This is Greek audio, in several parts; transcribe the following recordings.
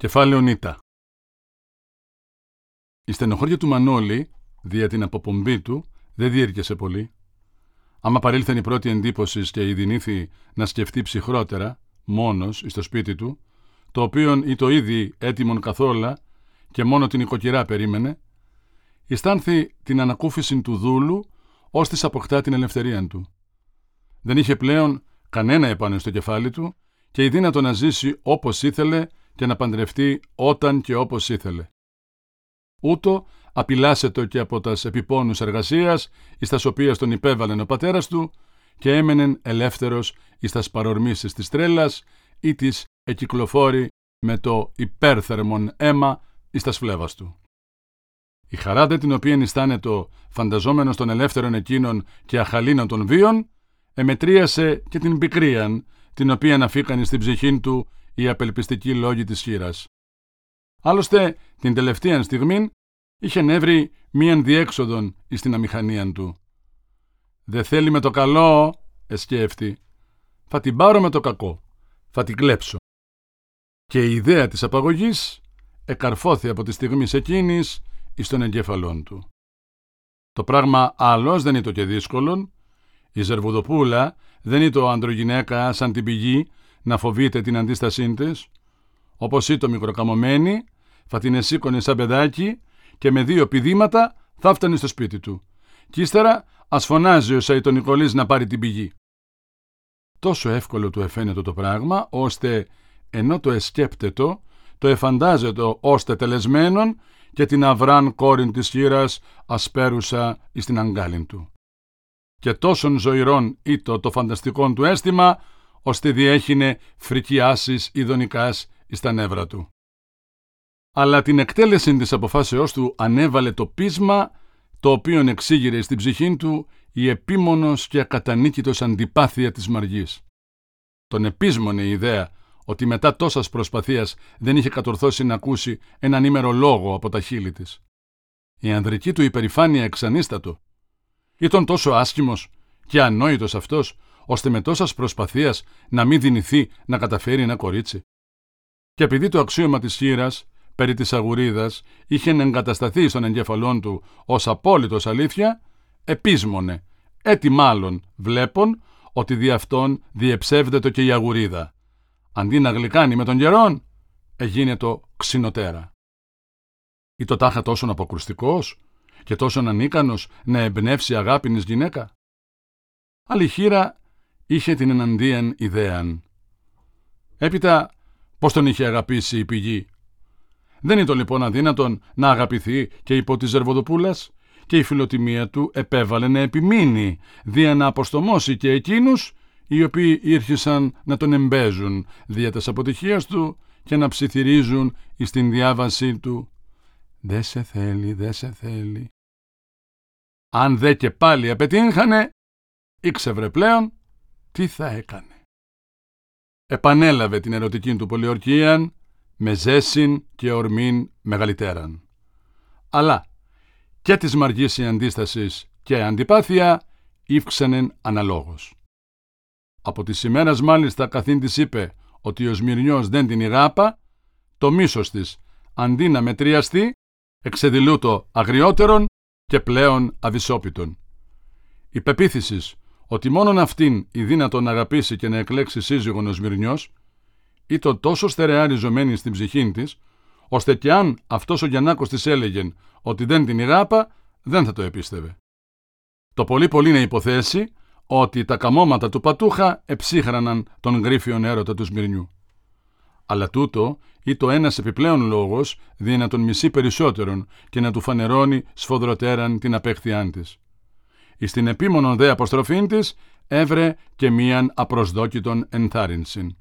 Κεφάλαιο Νίτα Η στενοχώρια του Μανώλη, δια την αποπομπή του, δεν διήρκεσε πολύ. Άμα παρήλθεν η πρώτη εντύπωση και η δινήθη να σκεφτεί ψυχρότερα, μόνος, στο σπίτι του, το οποίον ή το ήδη έτοιμον καθόλα και μόνο την οικοκυρά περίμενε, αισθάνθη την ανακούφιση του δούλου, ώστε αποκτά την ελευθερία του. Δεν είχε πλέον κανένα επάνω στο κεφάλι του και η δύνατο να ζήσει όπως ήθελε και να παντρευτεί όταν και όπως ήθελε. Ούτω απειλάσετο και από τας επιπόνους εργασίας, εις τας οποίας τον υπέβαλεν ο πατέρας του, και έμενεν ελεύθερος εις τας παρορμήσεις της τρέλας ή της εκυκλοφόρη με το υπέρθερμον αίμα εις τας φλέβας του. Η χαρά δε την οποία το φανταζόμενος των ελεύθερων εκείνων και αχαλήνων των βίων, εμετρίασε και την πικρίαν, την οποία αναφήκαν στην ψυχή του οι απελπιστικοί λόγοι της χείρας. Άλλωστε, την τελευταία στιγμή είχε νεύρει μίαν διέξοδον εις την αμηχανία του. «Δε θέλει με το καλό», εσκέφτη, «θα την πάρω με το κακό, θα την κλέψω». Και η ιδέα της απαγωγής εκαρφώθη από τη στιγμή εκείνης εις τον εγκέφαλόν του. Το πράγμα άλλος δεν είναι και δύσκολο. Η Ζερβουδοπούλα δεν είναι το ανδρογυναίκα σαν την πηγή να φοβείται την αντίστασή της, όπως ή το μικροκαμωμένη, θα την εσήκωνες σαν παιδάκι και με δύο πηδήματα θα φτάνει στο σπίτι του. Κι ύστερα ας φωνάζει ο Σαϊτονικολής να πάρει την πηγή. Τόσο εύκολο του εφαίνεται το πράγμα, ώστε ενώ το εσκέπτετο, το εφαντάζεται ώστε τελεσμένον και την αυράν κόρην της χείρας ασπέρουσα εις την αγκάλιν του. Και τόσον ζωηρών ήτο το φανταστικό του αίσθημα, ώστε διέχεινε φρικιάσεις ειδονικάς εις τα νεύρα του. Αλλά την εκτέλεση της αποφάσεώς του ανέβαλε το πείσμα το οποίο εξήγηρε στην ψυχή του η επίμονος και ακατανίκητος αντιπάθεια της Μαργής. Τον επίσμονε η ιδέα ότι μετά τόσας προσπαθίας δεν είχε κατορθώσει να ακούσει έναν ήμερο λόγο από τα χείλη της. Η ανδρική του υπερηφάνεια εξανίστατο. Ήταν τόσο άσχημος και ανόητος αυτός ώστε με τόσας προσπαθίας να μην δυνηθεί να καταφέρει ένα κορίτσι. Και επειδή το αξίωμα της χείρας περί της αγουρίδας είχε εγκατασταθεί στον εγκέφαλό του ως απόλυτος αλήθεια, επίσμονε, έτι μάλλον βλέπουν ότι δι' αυτόν διεψεύδεται και η αγουρίδα. Αντί να γλυκάνει με τον καιρόν, έγινε το ξινοτέρα. Ή το τάχα τόσο αποκρουστικός και τόσο ανίκανος να εμπνεύσει αγάπηνης γυναίκα. Άλλη χείρα είχε την εναντίαν ιδέαν. Έπειτα, πώς τον είχε αγαπήσει η πηγή; Δεν ήταν λοιπόν αδύνατον να αγαπηθεί και υπό τη Ζερβοδοπούλας; Και η φιλοτιμία του επέβαλε να επιμείνει, δια να αποστομώσει και εκείνους οι οποίοι ήρχισαν να τον εμπέζουν δια της αποτυχίας του και να ψιθυρίζουν εις την διάβασή του «Δε σε θέλει, δε σε θέλει». Αν δε και πάλι απετύχανε, ήξευρε πλέον τι θα έκανε; Επανέλαβε την ερωτική του πολιορκία με ζέσιν και ορμήν μεγαλυτέραν. Αλλά και της μαργής η αντίστασης και αντιπάθεια ύφξανεν αναλόγως. Από τις ημέρας μάλιστα καθήν της είπε ότι ο Σμυρνιός δεν την ηγάπα, το μίσος της αντί να μετριαστεί, εξεδηλού το αγριότερον και πλέον αδυσόπιτον. Η πεποίθηση ότι μόνον αυτήν η δύνατο να αγαπήσει και να εκλέξει σύζυγον ο Σμυρνιός, ήταν τόσο στερεά ριζωμένη στην ψυχή της, ώστε και αν αυτός ο Γιαννάκος της έλεγε ότι δεν την ηγάπα, δεν θα το επίστευε. Το πολύ πολύ να υποθέσει ότι τα καμώματα του Πατούχα εψύχραναν τον γρίφιον έρωτα του Σμυρνιού. Αλλά τούτο ή το ένας επιπλέον λόγος δι' να τον μισεί περισσότερον και να του φανερώνει σφοδροτέραν την απέχθειά της. Εις την επίμονον δε αποστροφήν της έβρε και μίαν απροσδόκητον ενθάρρυνσιν.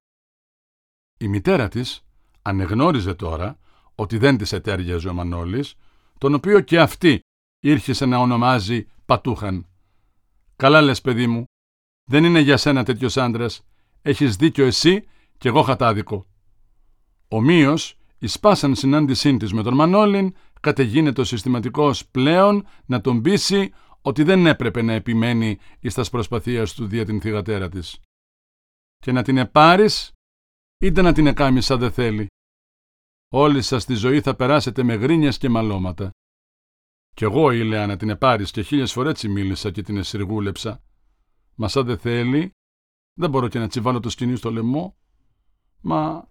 Η μητέρα της ανεγνώριζε τώρα ότι δεν της ετέριαζε ο Μανώλης, τον οποίο και αυτή ήρχισε να ονομάζει Πατούχαν. «Καλά λες, παιδί μου, δεν είναι για σένα τέτοιος άντρας. Έχεις δίκιο εσύ και εγώ χατάδικο». Ομοίως, η σπάσαν συνάντησή της με τον Μανώλην κατεγίνεται ο συστηματικός πλέον να τον πείσει ότι δεν έπρεπε να επιμένει εις τας προσπαθίας του δια την θυγατέρα της. Και να την επάρεις, είτε να την εκάμεις σαν δεν θέλει. Όλη σας τη ζωή θα περάσετε με γρίνιας και μαλώματα. Κι εγώ ήλαια να την επάρεις και χίλιες φορές έτσι μίλησα και την εσυργούλεψα. Μα σαν δεν θέλει, δεν μπορώ και να τσιβάλω το σκηνή στο λαιμό. Μα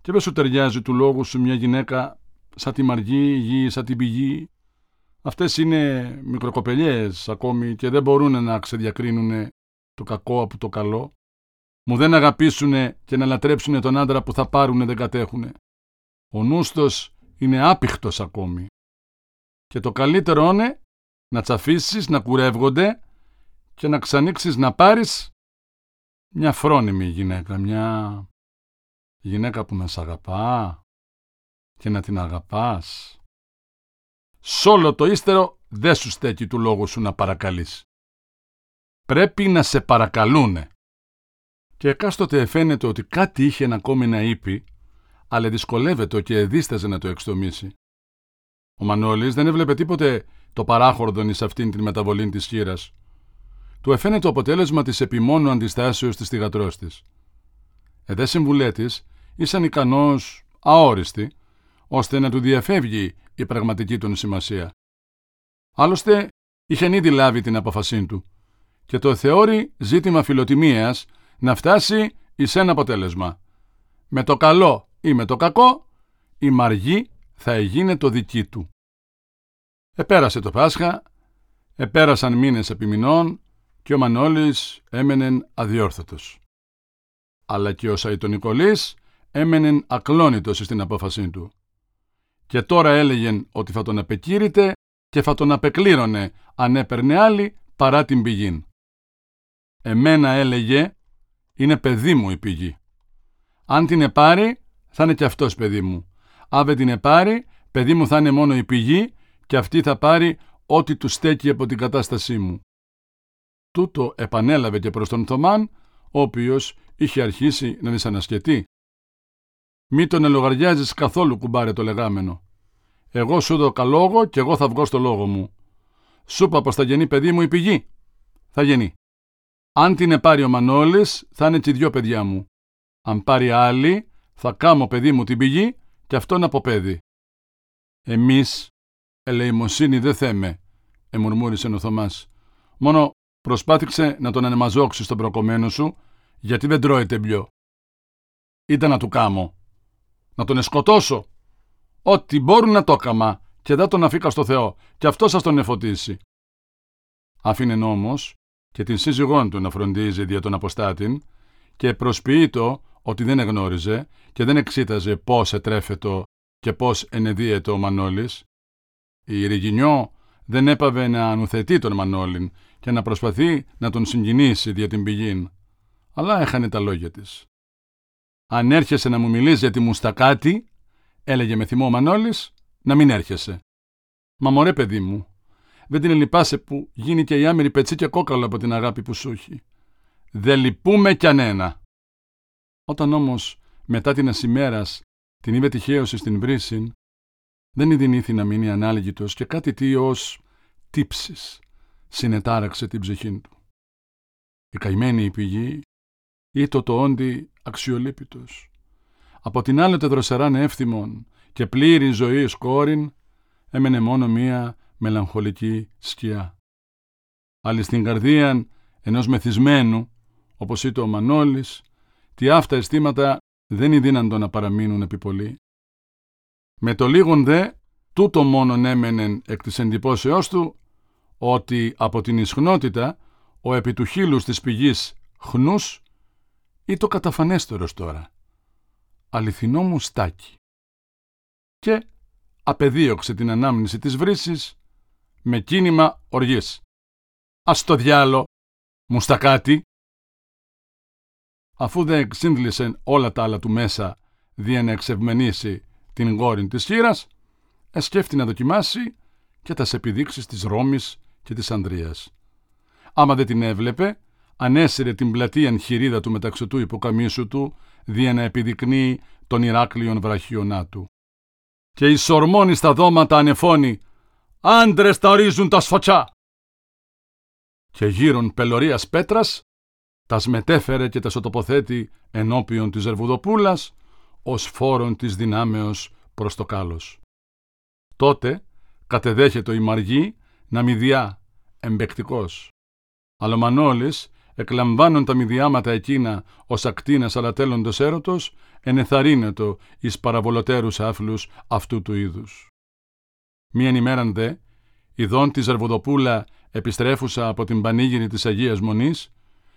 και δεν σου ταιριάζει του λόγου σου μια γυναίκα σαν τη μαργή, γη, σαν την πηγή. Αυτές είναι μικροκοπελιές ακόμη και δεν μπορούν να ξεδιακρίνουν το κακό από το καλό. Μου δεν αγαπήσουν και να λατρέψουν τον άντρα που θα πάρουν δεν κατέχουν. Ο νούστος είναι άπιχτος ακόμη. Και το καλύτερο είναι να τσαφίσεις, να κουρεύγονται και να ξανοίξεις να πάρεις μια φρόνιμη γυναίκα, μια γυναίκα που να σ' αγαπά και να την αγαπάς. Σ' όλο το ύστερο δεν σου στέκει του λόγου σου να παρακαλείς. Πρέπει να σε παρακαλούνε. Και εκάστοτε φαίνεται ότι κάτι είχε να ακόμη να είπε, αλλά δυσκολεύεται και δίσταζε να το εξτομίσει. Ο Μανώλης δεν έβλεπε τίποτε το παράχορδον εις αυτήν την μεταβολή της χείρας. Του εφαίνεται το αποτέλεσμα της επιμόνου αντιστάσεως της θυγατρός της. Εδέ συμβουλέτης ήσαν ικανός αόριστοι, ώστε να του διαφεύγει η πραγματική του σημασία. Άλλωστε, είχε ήδη λάβει την αποφασή του και το θεώρει ζήτημα φιλοτιμίας να φτάσει εις ένα αποτέλεσμα. Με το καλό ή με το κακό, η μαργή θα εγίνε το δική του. Επέρασε το Πάσχα, επέρασαν μήνες επιμηνών και ο Μανώλης έμενεν αδιόρθωτος. Αλλά και ο Σαϊτονικολής έμενεν ακλόνητος στην απόφασή του. Και τώρα έλεγεν ότι θα τον απεκήρυτε και θα τον απεκλήρωνε αν έπαιρνε άλλη παρά την πηγή. Εμένα έλεγε είναι παιδί μου η πηγή. Αν την επάρει θα είναι και αυτός παιδί μου. Αν δεν την επάρει παιδί μου θα είναι μόνο η πηγή και αυτή θα πάρει ό,τι του στέκει από την κατάστασή μου. Τούτο επανέλαβε και προς τον Θωμάν, ο οποίος είχε αρχίσει να δυσανασκετεί. Μη τον ελογαριάζεις καθόλου κουμπάρε το λεγάμενο. Εγώ σου δω καλόγο και εγώ θα βγω στο λόγο μου. Σου είπα πως θα γεννεί παιδί μου η πηγή. Θα γεννεί. Αν την επάρει ο Μανώλης, θα είναι και δυο παιδιά μου. Αν πάρει άλλη, θα κάμω παιδί μου την πηγή και αυτόν από παιδί. Εμείς, ελεημοσύνη δεν θέμε, εμουρμούρισε ο Θωμάς. Μόνο προσπάθηξε να τον ανεμαζώξει στον προκομμένο σου, γιατί δεν τρώεται μπλιο. Ήταν να του κάμω. Να τον εσκοτώσω. Ό,τι μπορούν να το έκαμα και δεν τον αφήκα στο Θεό και αυτό σας τον εφωτίσει. Άφηνε όμως και την σύζυγόν του να φροντίζει δια τον αποστάτην και προσποιεί το ότι δεν εγνώριζε και δεν εξήταζε πώς ετρέφετο και πώς ενεδίαιτο ο Μανώλης. Η Ριγινιό δεν έπαβε να ανουθετεί τον Μανώλην και να προσπαθεί να τον συγκινήσει δια την πηγήν, αλλά έχανε τα λόγια της. «Αν έρχεσαι να μου μιλείς για τη μουστακάτη», έλεγε με θυμό ο Μανώλης, «να μην έρχεσαι». «Μα μωρέ παιδί μου, δεν την λυπάσαι που γίνει και η άμερη πετσί και κόκαλο από την αγάπη που σου έχει. Δεν λυπούμε κανένα». Όταν όμως μετά την ασημέρας την είδε τυχαίωση στην βρύση, δεν ειδηνήθη να μείνει ανάλγητος και κάτι τι ως τύψεις συνετάραξε την ψυχή του. Η καημένη η πηγή ήτο το όντι αξιολύπητος. Από την άλλη τεδροσεράν εύθυμον και πλήρη ζωή κόρην έμενε μόνο μία μελαγχολική σκιά. Άλλη στην καρδία ενός μεθυσμένου, όπως είπε ο Μανώλης, τι αυτά αισθήματα δεν είναι δύνατο να παραμείνουν επί πολύ. Με το λίγον δε, τούτο μόνον έμενεν εκ της εντυπώσεώς του, ότι από την ισχνότητα ο επί του χείλους της πηγής χνούς ή το καταφανέστερος τώρα. Αληθινό μου στάκι. Και απεδίωξε την ανάμνηση της βρύσης με κίνημα οργής. Ας το διάλο, μουστακάτι. Αφού δεν εξύνδλησε όλα τα άλλα του μέσα δια να εξευμενήσει την γόρη της χείρας, εσκέφτη να δοκιμάσει και τας επιδείξεις της Ρώμης και της Ανδρείας. Άμα δεν την έβλεπε, ανέσυρε την πλατεία χειρίδα του μεταξωτού υποκαμίσου του, δια να επιδεικνύει τον Ηράκλειον βραχιονά του. Και η σορμόνη στα δώματα ανεφώνει «Άντρες τα ορίζουν τα σφατσά!» Και γύρων πελωρίας πέτρας, τα μετέφερε και τα σωτοποθέτει ενώπιον της Ερβουδοπούλας, ως φόρον της δυνάμεως προς το κάλος. Τότε κατεδέχεται η Μαργή να μηδιά, εμπεκτικός. Αλλά ο Μανώλης, εκλαμβάνουν τα μηδιάματα εκείνα ως ακτίνας αλατέλλοντος έρωτος, ενεθαρρύνετο εις παραβολοτέρους άφλους αυτού του είδους. Μίαν ημέραν δε, ειδών της Ζαρβοδοπούλα επιστρέφουσα από την πανήγυρη της Αγίας Μονής,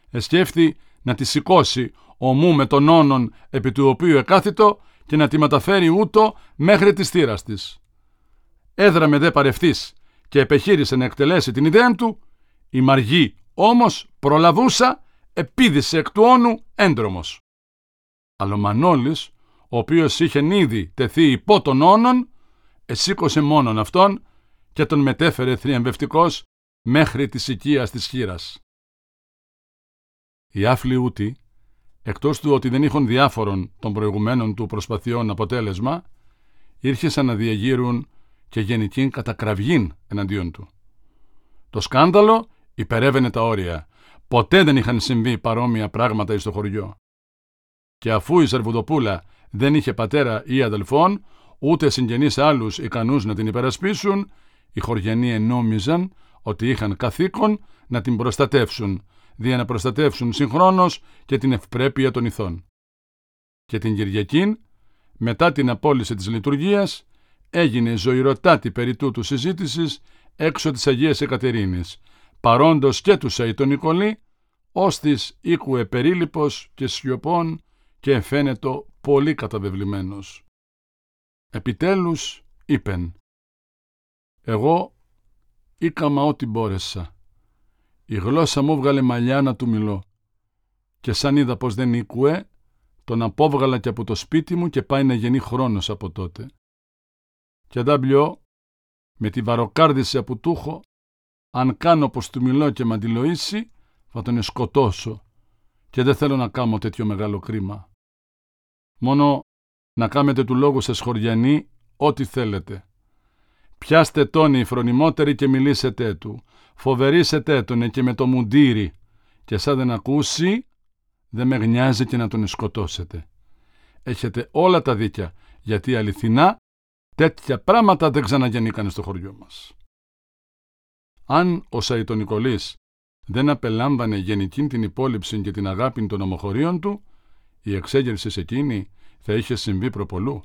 εσκέφθη να τη σηκώσει ομού με τον όνον επί του οποίου εκάθητο και να τη μεταφέρει ούτω μέχρι τη θύρας της. Έδραμε δε παρευθύς και επεχείρησε να εκτελέσει την ιδέα του, η Μαργή όμως προλαβούσα επίδησε εκ του όνου έντρομος. Αλλά ο Μανώλης, ο οποίος είχε ήδη τεθεί υπό τον όνον, εσήκωσε μόνον αυτόν και τον μετέφερε θριαμβευτικός μέχρι της οικίας της χείρας. Οι άφλοι ούτοι, εκτός του ότι δεν είχαν διάφορον των προηγουμένων του προσπαθειών αποτέλεσμα, ήρχεσαν να διαγείρουν και γενικήν κατακραυγήν εναντίον του. Το σκάνδαλο υπερεύαινε τα όρια. Ποτέ δεν είχαν συμβεί παρόμοια πράγματα στο χωριό. Και αφού η Σερβουδοπούλα δεν είχε πατέρα ή αδελφόν, ούτε συγγενείς άλλους ικανούς να την υπερασπίσουν, οι χωριανοί ενόμιζαν ότι είχαν καθήκον να την προστατεύσουν, δια να προστατεύσουν συγχρόνως και την ευπρέπεια των ηθών. Και την Κυριακήν, μετά την απόλυση της λειτουργίας, έγινε ζωηροτάτη περί τούτου συζήτησης έξω της Αγίας Εκατερίνης, παρόντος και του Σαϊτον Νικολή, ώστις οίκουε περίλυπος και σιωπών και φαίνεται πολύ καταβεβλημένος. Επιτέλους είπεν «Εγώ ήκαμα ό,τι μπόρεσα. Η γλώσσα μου βγάλε μαλλιά να του μιλώ και σαν είδα πως δεν ήκουε, τον απόβγαλα και από το σπίτι μου και πάει να γεννεί χρόνος από τότε. Και αντάμπλιο, με τη βαροκάρδιση που του έχω, αν κάνω πως του μιλώ και μ' αντιλοήσει, θα τον σκοτώσω και δεν θέλω να κάνω τέτοιο μεγάλο κρίμα. Μόνο να κάνετε του λόγου σε σχοριανή ό,τι θέλετε. Πιάστε τον οι φρονιμότεροι και μιλήσετε του. Φοβερήσετε τον και με το μουντήρι και σαν δεν ακούσει δεν με γνιάζει και να τον σκοτώσετε. Έχετε όλα τα δίκια γιατί αληθινά τέτοια πράγματα δεν ξαναγεννήκανε στο χωριό μας. Αν ο Σαϊτονικολής δεν απελάμβανε γενική την υπόλοιψη και την αγάπη των ομοχωρίων του, η εξέγερση σε εκείνη θα είχε συμβεί προπολού.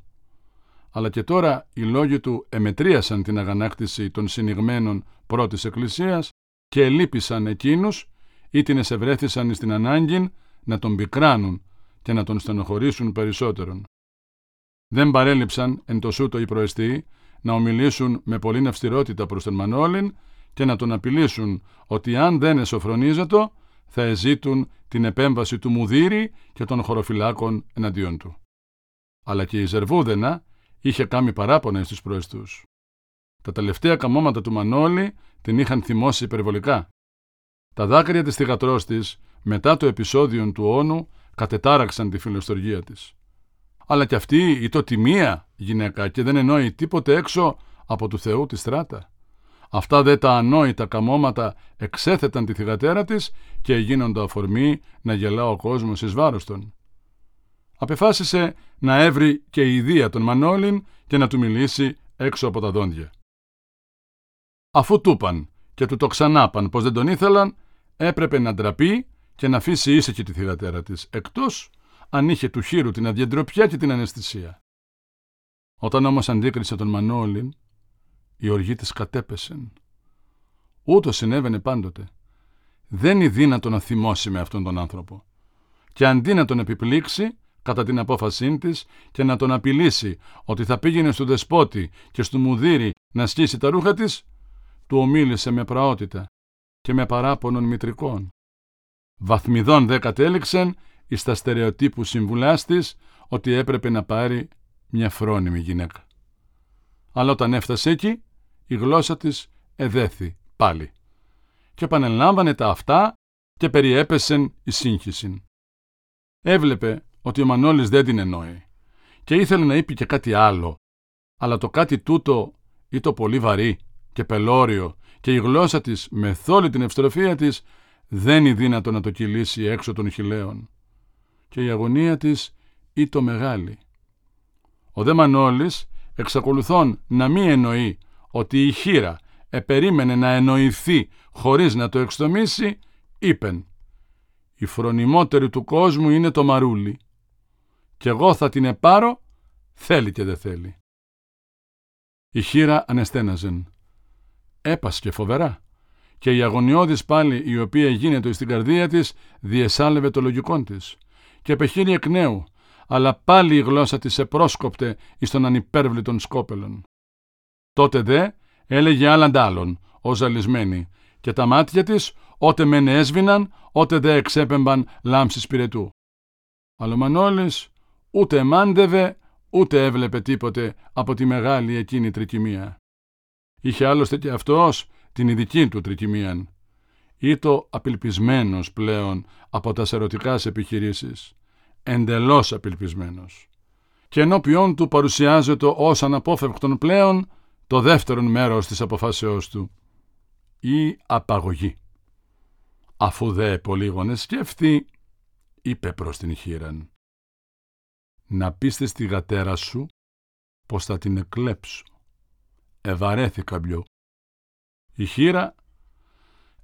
Αλλά και τώρα οι λόγοι του εμετρίασαν την αγανάκτηση των συνηγμένων πρώτης εκκλησίας και ελείπησαν εκείνους ή την εσευρέθησαν στην ανάγκη να τον πικράνουν και να τον στενοχωρήσουν περισσότερον. Δεν παρέλειψαν εν το σούτο οι προεστοί να ομιλήσουν με πολύ αυστηρότητα προς τον Μανώλην και να τον απειλήσουν ότι αν δεν εσωφρονίζεται θα εζήτουν την επέμβαση του Μουδύρη και των χωροφυλάκων εναντίον του. Αλλά και η Ζερβούδενα είχε κάνει παράπονα στους προεστούς. Τα τελευταία καμώματα του Μανώλη την είχαν θυμώσει υπερβολικά. Τα δάκρυα της θυγατρός της, μετά το επεισόδιο του όνου, κατετάραξαν τη φιλοστοργία της. Αλλά κι αυτή η το τιμία γυναίκα και δεν εννοεί τίποτε έξω από του Θεού τη στράτα. Αυτά δε τα ανόητα καμώματα εξέθεταν τη θυγατέρα της και γίνονται αφορμή να γελά ο κόσμος εις βάρος των. Απεφάσισε να έβρει και η ιδία των Μανώλην και να του μιλήσει έξω από τα δόντια. Αφού του είπαν και του το ξανάπαν πως δεν τον ήθελαν, έπρεπε να ντραπεί και να αφήσει ήσυχη τη θυγατέρα της, εκτός αν είχε του χείρου την αδιαντροπιά και την αναισθησία. Όταν όμως αντίκρισε τον Μανώλην, η οργή της κατέπεσεν. Ούτω συνέβαινε πάντοτε. Δεν είναι δύνατο να θυμώσει με αυτόν τον άνθρωπο. Και αντί να τον επιπλήξει, κατά την απόφασή της και να τον απειλήσει ότι θα πήγαινε στο δεσπότη και στο μουδύρι να σκίσει τα ρούχα της, του ομίλησε με πραότητα και με παράπονον μητρικών. Βαθμιδών δε κατέληξεν εις τα στερεοτύπου συμβουλάς της ότι έπρεπε να πάρει μια φρόνιμη γυναίκα. Αλλά όταν έφτασε εκεί, η γλώσσα της εδέθη πάλι και επανελάμβανε τα αυτά και περιέπεσεν η σύγχυση. Έβλεπε ότι ο Μανώλης δεν την εννοεί και ήθελε να είπε και κάτι άλλο, αλλά το κάτι τούτο ή το πολύ βαρύ και πελώριο και η γλώσσα της με θόλη την ευστροφία της δεν είναι δύνατο να το κυλήσει έξω των χιλέων και η αγωνία της ή το μεγάλη. Ο δε Μανώλης εξακολουθών να μην εννοεί ότι η χείρα επερίμενε να εννοηθεί χωρίς να το εξτομίσει, είπεν «Η φρονιμότερη του κόσμου είναι το μαρούλι και εγώ θα την επάρω, θέλει και δεν θέλει». Η χείρα ανεστέναζεν. Έπασκε φοβερά και η αγωνιώδης πάλι η οποία γίνεται στην καρδία της διεσάλευε το λογικό της και πεχείρει εκ νέου αλλά πάλι η γλώσσα της επρόσκοπτε εις των ανυπέρβλητων σκόπελων. Τότε δε έλεγε άλλαν άλλον, ω ζαλισμένη, και τα μάτια της ότε μεν έσβηναν, ότε δε εξέπεμπαν λάμψη πυρετού. Αλλά ο Μανώλης ούτε μάντευε, ούτε έβλεπε τίποτε από τη μεγάλη εκείνη τρικυμία. Είχε άλλωστε και αυτός την ειδική του τρικυμίαν. Ήτο απελπισμένος πλέον από τα σερωτικά επιχειρήσεις εντελώς απελπισμένος. Και ενώπιόν του παρουσιάζεται ως αναπόφευκτον πλέον το δεύτερο μέρος της αποφάσεώς του, η απαγωγή. Αφού δε πολύγωνε σκέφτη, είπε προς την χείραν, «Να πείστε στη γατέρα σου πως θα την εκλέψω. Ευαρέθηκα μπλιό». Η χείρα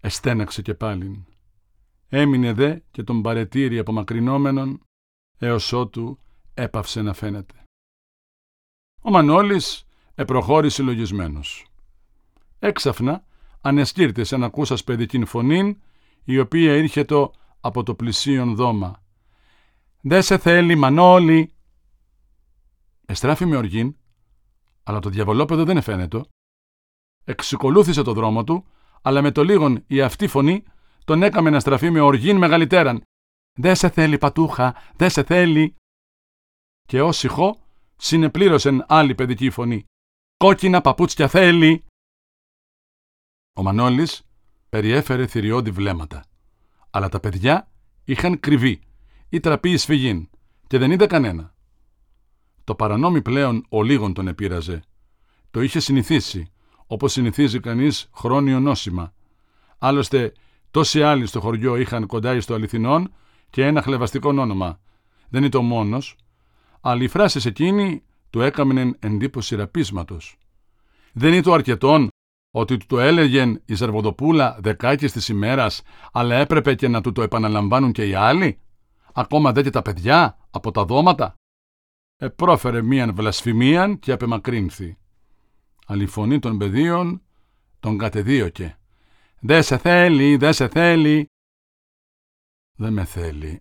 εστέναξε και πάλιν. Έμεινε δε και τον παρετήρη απομακρυνόμενον έως ότου έπαυσε να φαίνεται. Ο Μανώλης επροχώρησε λογισμένος. Έξαφνα ανεσκύρτησε να ακούσας παιδικήν φωνήν, η οποία ήρχετο από το πλησίον δώμα. «Δε σε θέλει, Μανώλη!» Εστράφη με οργήν, αλλά το διαβολόπεδο δεν εφαίνεται. Εξυκολούθησε το δρόμο του, αλλά με το λίγον η αυτή φωνή τον έκαμε να στραφεί με οργήν μεγαλύτεραν «Δε σε θέλει πατούχα, δε σε θέλει». Και ως ηχό συνεπλήρωσεν άλλη παιδική φωνή. «Κόκκινα παπούτσια θέλει». Ο Μανώλης περιέφερε θηριώδη βλέμματα. Αλλά τα παιδιά είχαν κρυβεί ή τραπεί σφυγήν και δεν είδε κανένα. Το παρανόμι πλέον ο λίγον τον επήραζε. Το είχε συνηθίσει, όπως συνηθίζει κανείς χρόνιο νόσημα. Άλλωστε, τόσοι άλλοι στο χωριό είχαν κοντά στο αληθινόν και ένα χλεβαστικό όνομα. Δεν είναι το μόνος, αλλά οι φράσει εκείνη του έκαμενεν εντύπωση ραπίσματο. Δεν είναι το αρκετόν ότι του το έλεγεν η Ζερβοδοπούλα δεκάκες της ημέρας, αλλά έπρεπε και να του το επαναλαμβάνουν και οι άλλοι, ακόμα δε και τα παιδιά από τα δώματα; Επρόφερε μίαν βλασφημίαν και απεμακρύνθη. Αλλά η φωνή των παιδίων τον κατεδίωκε. «Δε σε θέλει, δε σε θέλει», «Δεν με θέλει»,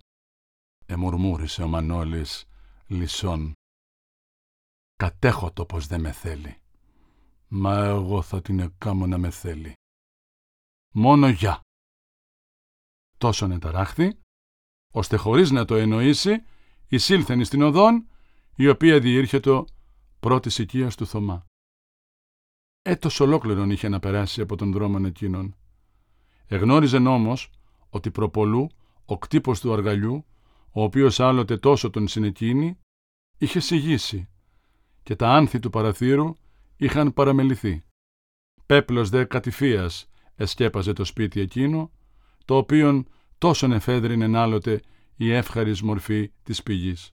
εμουρμούρισε ο Μανώλης λυσόν. «Κατέχω το πως δεν με θέλει. Μα εγώ θα την εκάμω να με θέλει. Μόνο για». Τόσο νεταράχθη, ώστε χωρίς να το εννοήσει, εισήλθεν στην οδόν, η οποία διήρχεται πρώτης οικίας του Θωμά. Έτος ολόκληρον είχε να περάσει από τον δρόμο εκείνον. Εγνώριζεν όμως ότι προπολού ο κτύπος του αργαλιού, ο οποίος άλλοτε τόσο τον συνεκίνη, είχε σιγήσει και τα άνθη του παραθύρου είχαν παραμεληθεί. Πέπλος δε κατηφίας εσκέπαζε το σπίτι εκείνο, το οποίον τόσον εφέδρινεν άλλοτε η εύχαρης μορφή της πηγής.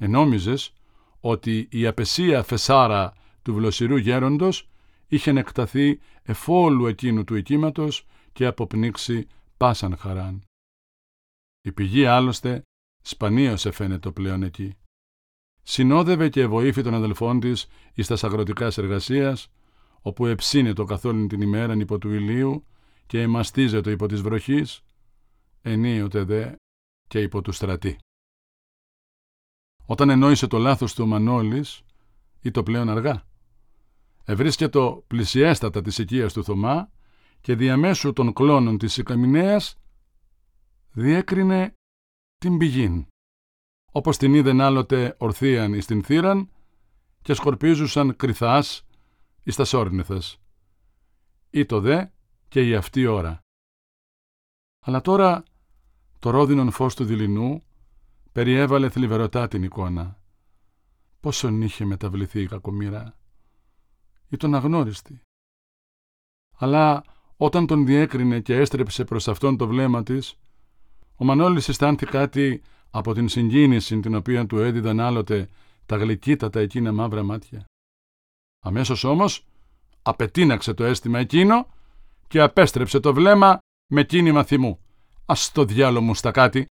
Ενόμιζες ότι η απεσία φεσάρα του βλοσιρού γέροντος είχε εκταθεί εφόλου εκείνου του οικίματος και αποπνίξει πάσαν χαράν. Η πηγή άλλωστε σπανίως εφαίνεται πλέον εκεί. Συνόδευε και βοήθη των αδελφών της εις τας αγροτικάς εργασίας, όπου εψύνετο καθόλου την ημέρα υπό του ηλίου και εμαστίζεται υπό της βροχής, ενίοτε δε και υπό του στρατή. Όταν ενόησε το λάθος του ο Μανώλης, ή το πλέον αργά, ευρίσκετο πλησιέστατα της οικίας του Θωμά και διαμέσου των κλώνων της Ικαμινέας διέκρινε την πηγήν, όπως την είδεν άλλοτε ορθίαν εις την θύραν και σκορπίζουσαν κρυθάς εις τα σόρνηθες. Ή το δε και η αυτή ώρα. Αλλά τώρα το ρόδινον φως του δειλινού περιέβαλε θλιβερωτά την εικόνα. Πόσον είχε μεταβληθεί η κακομήρα. Ή τον αγνώριστη. Αλλά όταν τον διέκρινε και έστρεψε προς αυτόν το βλέμμα της, ο Μανώλης αισθάνθη κάτι από την συγκίνηση την οποία του έδιδαν άλλοτε τα γλυκύτατα εκείνα μαύρα μάτια. Αμέσως όμως απετίναξε το αίσθημα εκείνο και απέστρεψε το βλέμμα με κίνημα θυμού. Ας το διάλο μου στα κάτι.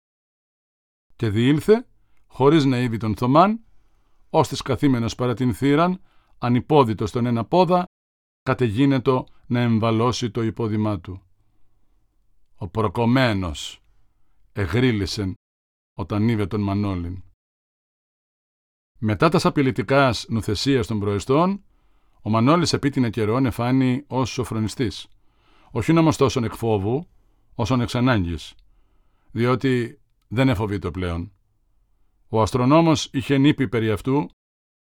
Και διήλθε, χωρίς να είδει τον Θωμάν, ώστις καθήμενος παρά την θύραν, ανυπόδητος στον ένα πόδα, κατεγίνετο να εμβαλώσει το υπόδημά του. Ο προκομμένος εγρίλησεν όταν είδε τον Μανώλην. Μετά τα απειλητικά νουθεσίας των προεστών, ο Μανώλης επίτεινε καιρό εφάνει ως σοφρονιστής. Όχι όμως τόσο εκ φόβου, όσον εξ ανάγκης, διότι δεν εφοβείται πλέον. Ο αστρονόμος είχε νύπη περί αυτού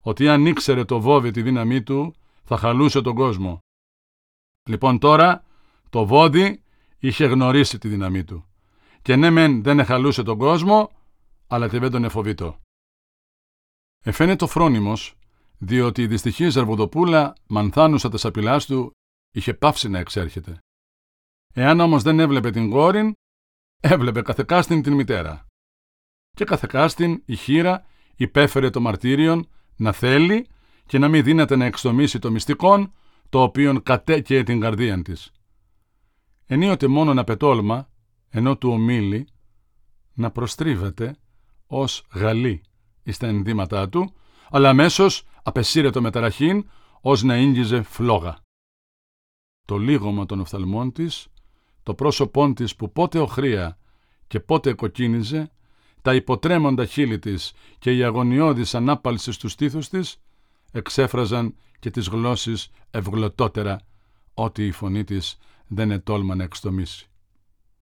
ότι αν ήξερε το βόδι τη δύναμή του θα χαλούσε τον κόσμο. Λοιπόν τώρα το βόδι είχε γνωρίσει τη δύναμή του και ναι μεν δεν εχαλούσε τον κόσμο αλλά και δεν τον εφοβήτω. Εφαίνεται φρόνιμος διότι η δυστυχή Ζαρβουδοπούλα μανθάνουσα τα σαπηλά του είχε πάυσει να εξέρχεται. Εάν όμως δεν έβλεπε την κόρη, έβλεπε καθεκάστην την μητέρα. Και καθεκάστην η χείρα υπέφερε το μαρτύριον να θέλει και να μην δύναται να εξτομίσει το μυστικόν, το οποίον κατέκαιε την καρδία της. Ενίοτε μόνο να πετόλμα, ενώ του ομίλει, να προστρίβεται ως γαλή εις τα ενδύματά του, αλλά αμέσως απεσύρετο με ταραχήν, ως να ίγγιζε φλόγα. Το λίγωμα των οφθαλμών της, το πρόσωπόν της που πότε οχρία και πότε κοκκίνιζε, τα υποτρέμοντα χείλη της και η αγωνιώδης ανάπαλσης στους στήθους της, εξέφραζαν και τις γλώσσες ευγλωτότερα, ότι η φωνή της δεν ετόλμα να εξτομίσει.